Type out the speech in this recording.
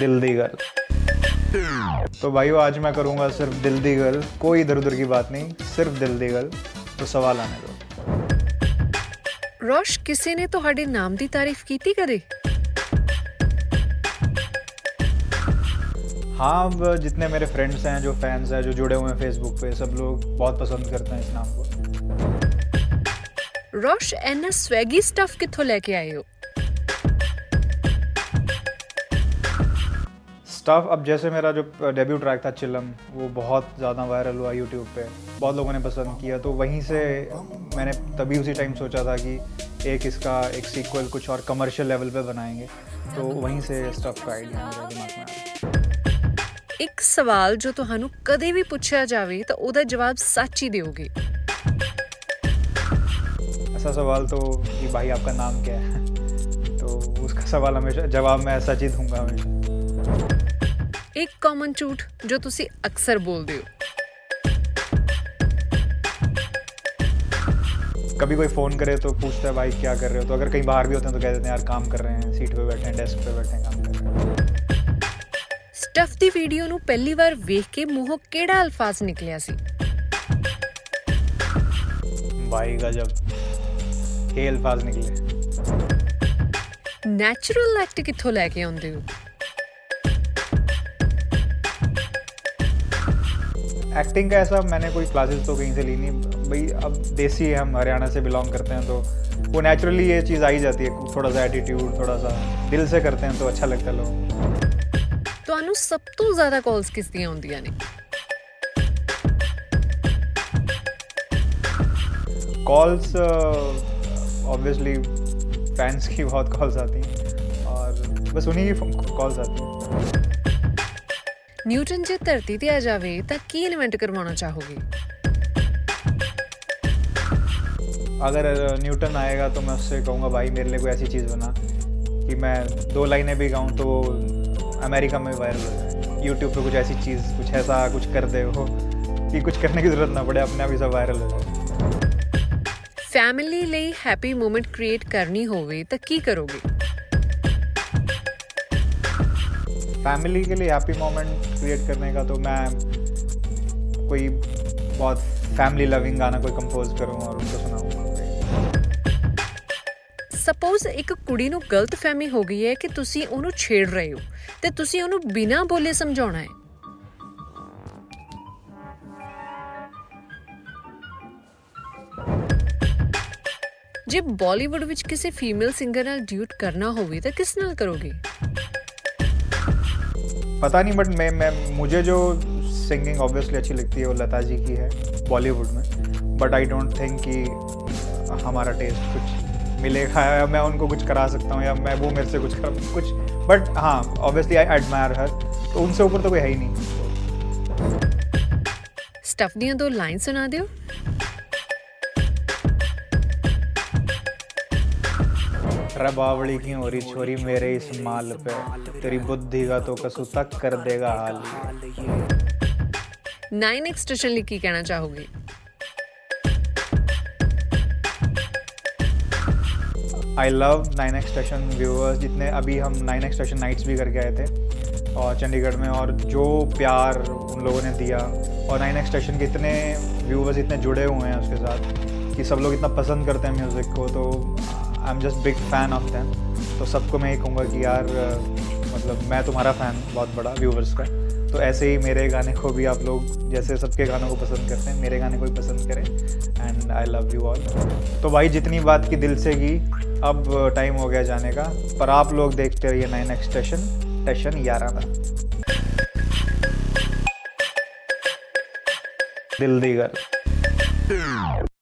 दिल दी गर्ल। तो भाई आज मैं करूँगा सिर्फ़ दिल दी गर्ल। कोई इधर उधर की बात नहीं सिर्फ़ दिल दी गर्ल। तो सवाल आने दो। रोश किसी ने तो हड़े नाम दी तारीफ़ की थी करे? हाँ जितने मेरे फ्रेंड्स हैं जो फैंस हैं जो जुड़े हुए हैं फेसबुक पे सब लोग बहुत पसंद करते हैं इस नाम को। रोश एना स्वेगी स्टफ़ कितों लेके आए हो? स्टफ अब जैसे मेरा जो डेब्यू ट्रैक था चिलम वो बहुत ज़्यादा वायरल हुआ यूट्यूब पे बहुत लोगों ने पसंद किया तो वहीं से मैंने तभी उसी टाइम सोचा था कि एक इसका एक सीक्वल कुछ और कमर्शियल लेवल पे बनाएंगे तो वहीं से स्टफ का आइडिया मेरे दिमाग में आया ਇੱਕ ਸਵਾਲ ਜੋ ਤੁਹਾਨੂੰ ਕਦੇ ਵੀ ਪੁੱਛਿਆ ਜਾਵੇ ਤਾਂ ਉਹਦਾ ਜਵਾਬ ਸੱਚ ਹੀ ਦਿਓਗੇ ऐसा सवाल तो कि भाई आपका नाम क्या है तो उसका सवाल हमेशा जवाब मैं सच ही दूंगा हमेशा ਇੱਕ ਕਾਮਨ ਝੂਠ ਜੋ ਤੁਸੀਂ ਅਕਸਰ ਬੋਲਦੇ ਹੋ कभी कोई फ़ोन करे तो पूछता है भाई क्या कर रहे हो तो अगर कहीं बाहर भी होते हैं तो कह देते हैं यार काम कर रहे हैं सीट पे बैठे हैं डेस्क पे बैठे हैं काम कर रहे हैं ਸਟਫ ਦੀ ਵੀਡੀਓ ਨੂੰ ਪਹਿਲੀ ਵਾਰ ਵੇਖ ਕੇ ਮੂੰਹੋਂ ਕਿਹੜਾ ਅਲਫਾਜ਼ ਨਿਕਲਿਆ ਸੀ भाई का जब ये अल्फाज निकले ਨੈਚੁਰਲ ਐਕਟ ਕਿੱਥੋਂ ਲੈ ਕੇ ਆਉਂਦੇ ਹੋ एक्टिंग का ऐसा मैंने कोई क्लासेस तो कहीं से ली नहीं भाई अब देसी है हम हरियाणा से बिलोंग करते हैं तो वो नेचुरली ये चीज़ आ ही जाती है थोड़ा सा एटीट्यूड थोड़ा सा दिल से करते हैं तो अच्छा लगता है लोग ਤੁਹਾਨੂੰ ਸਭ ਤੋਂ ਜ਼ਿਆਦਾ ਕਾਲਸ ਕਿਸ ਦੀਆਂ ਆਉਂਦੀਆਂ ਨੇ कॉल्स ऑब्वियसली फैंस की बहुत कॉल्स आती हैं और बस उन्हीं की कॉल्स आती हैं ਨਿਊਟਨ ਜੇ ਧਰਤੀ ਤੇ ਆ ਜਾਵੇ ਤਾਂ ਕੀ ਇਨਵੈਂਟ ਕਰਵਾਉਣਾ ਚਾਹੋਗੇ अगर न्यूटन आएगा तो मैं उससे कहूँगा भाई मेरे लिए कोई ऐसी चीज़ बना कि मैं दो लाइनें भी गाऊँ तो वो अमेरिका में वायरल हो जाए यूट्यूब पे कुछ ऐसी चीज़ कुछ ऐसा कुछ कर दे हो कि कुछ करने की ज़रूरत ना पड़े अपने आप ही सब वायरल हो जाए ਫੈਮਿਲੀ ਲਈ ਹੈਪੀ ਮੂਮੈਂਟ ਕ੍ਰੀਏਟ ਕਰਨੀ ਹੋਵੇ ਤਾਂ ਕੀ ਕਰੋਗੇ फैमिली के लिए हैप्पी मोमेंट क्रिएट करने का तो मैं कोई बहुत फैमिली लविंग गाना कोई कंपोज करूँ और उनको सुनाऊँ ਸਪੋਜ਼ ਇੱਕ ਕੁੜੀ ਨੂੰ ਗਲਤ ਫਹਿਮੀ ਹੋ ਗਈ ਹੈ ਕਿ ਤੁਸੀਂ ਉਹਨੂੰ ਛੇੜ ਰਹੇ ਹੋ ਤੇ ਤੁਸੀਂ ਉਹਨੂੰ ਬਿਨਾਂ ਬੋਲੇ ਸਮਝਾਉਣਾ ਹੈ ਜੇ ਬਾਲੀਵੁੱਡ ਵਿੱਚ ਕਿਸੇ ਫੀਮੇਲ ਸਿੰਗਰ ਨਾਲ ਡਿਊਟ ਕਰਨਾ ਹੋਵੇ ਤਾਂ ਕਿਸ ਨਾਲ ਕਰੋਗੇ पता नहीं बट मैं मैं, मुझे जो सिंगिंग ऑब्वियसली अच्छी लगती है वो लता जी की है बॉलीवुड में। बट आई डोंट थिंक कि uh, हमारा टेस्ट कुछ मिलेगा, या मैं उनको कुछ करा सकता हूँ, या मैं वो मेरे से कुछ कर, कुछ बट हाँ ऑब्वियसली आई एडमायर हर तो उनसे ऊपर तो कोई है ही नहीं। स्टफनिया दो लाइन सुना दो रब आवड़ी की और छोरी मेरे इस माल पे। तेरी बुद्धि का तो कसू तक कर देगा हाल नाइन एक्स स्टेशन की कहना चाहोगी? I love nine X station viewers जितने अभी हम नाइन एक्स स्टेशन नाइट्स भी करके आए थे। और चंडीगढ़ में और जो प्यार उन लोगों ने दिया। और नाइन एक्स स्टेशन के इतने व्यूअर्स इतने जुड़े हुए हैं उसके साथ कि सब लोग इतना पसंद करते हैं म्यूज़िक को तो I am just big fan of them तो सबको मैं ये कहूँगा कि यार मतलब मैं तुम्हारा फ़ैन बहुत बड़ा व्यूवर्स का। तो ऐसे ही मेरे गाने को भी आप लोग जैसे सबके गानों को पसंद करते हैं, मेरे गाने को भी पसंद करें। And I love you all तो भाई, जितनी बात की दिल से की, अब टाइम हो गया जाने का, पर आप लोग देखते रहिए नाइन एक्स स्टेशन स्टेशन का दिल दी गल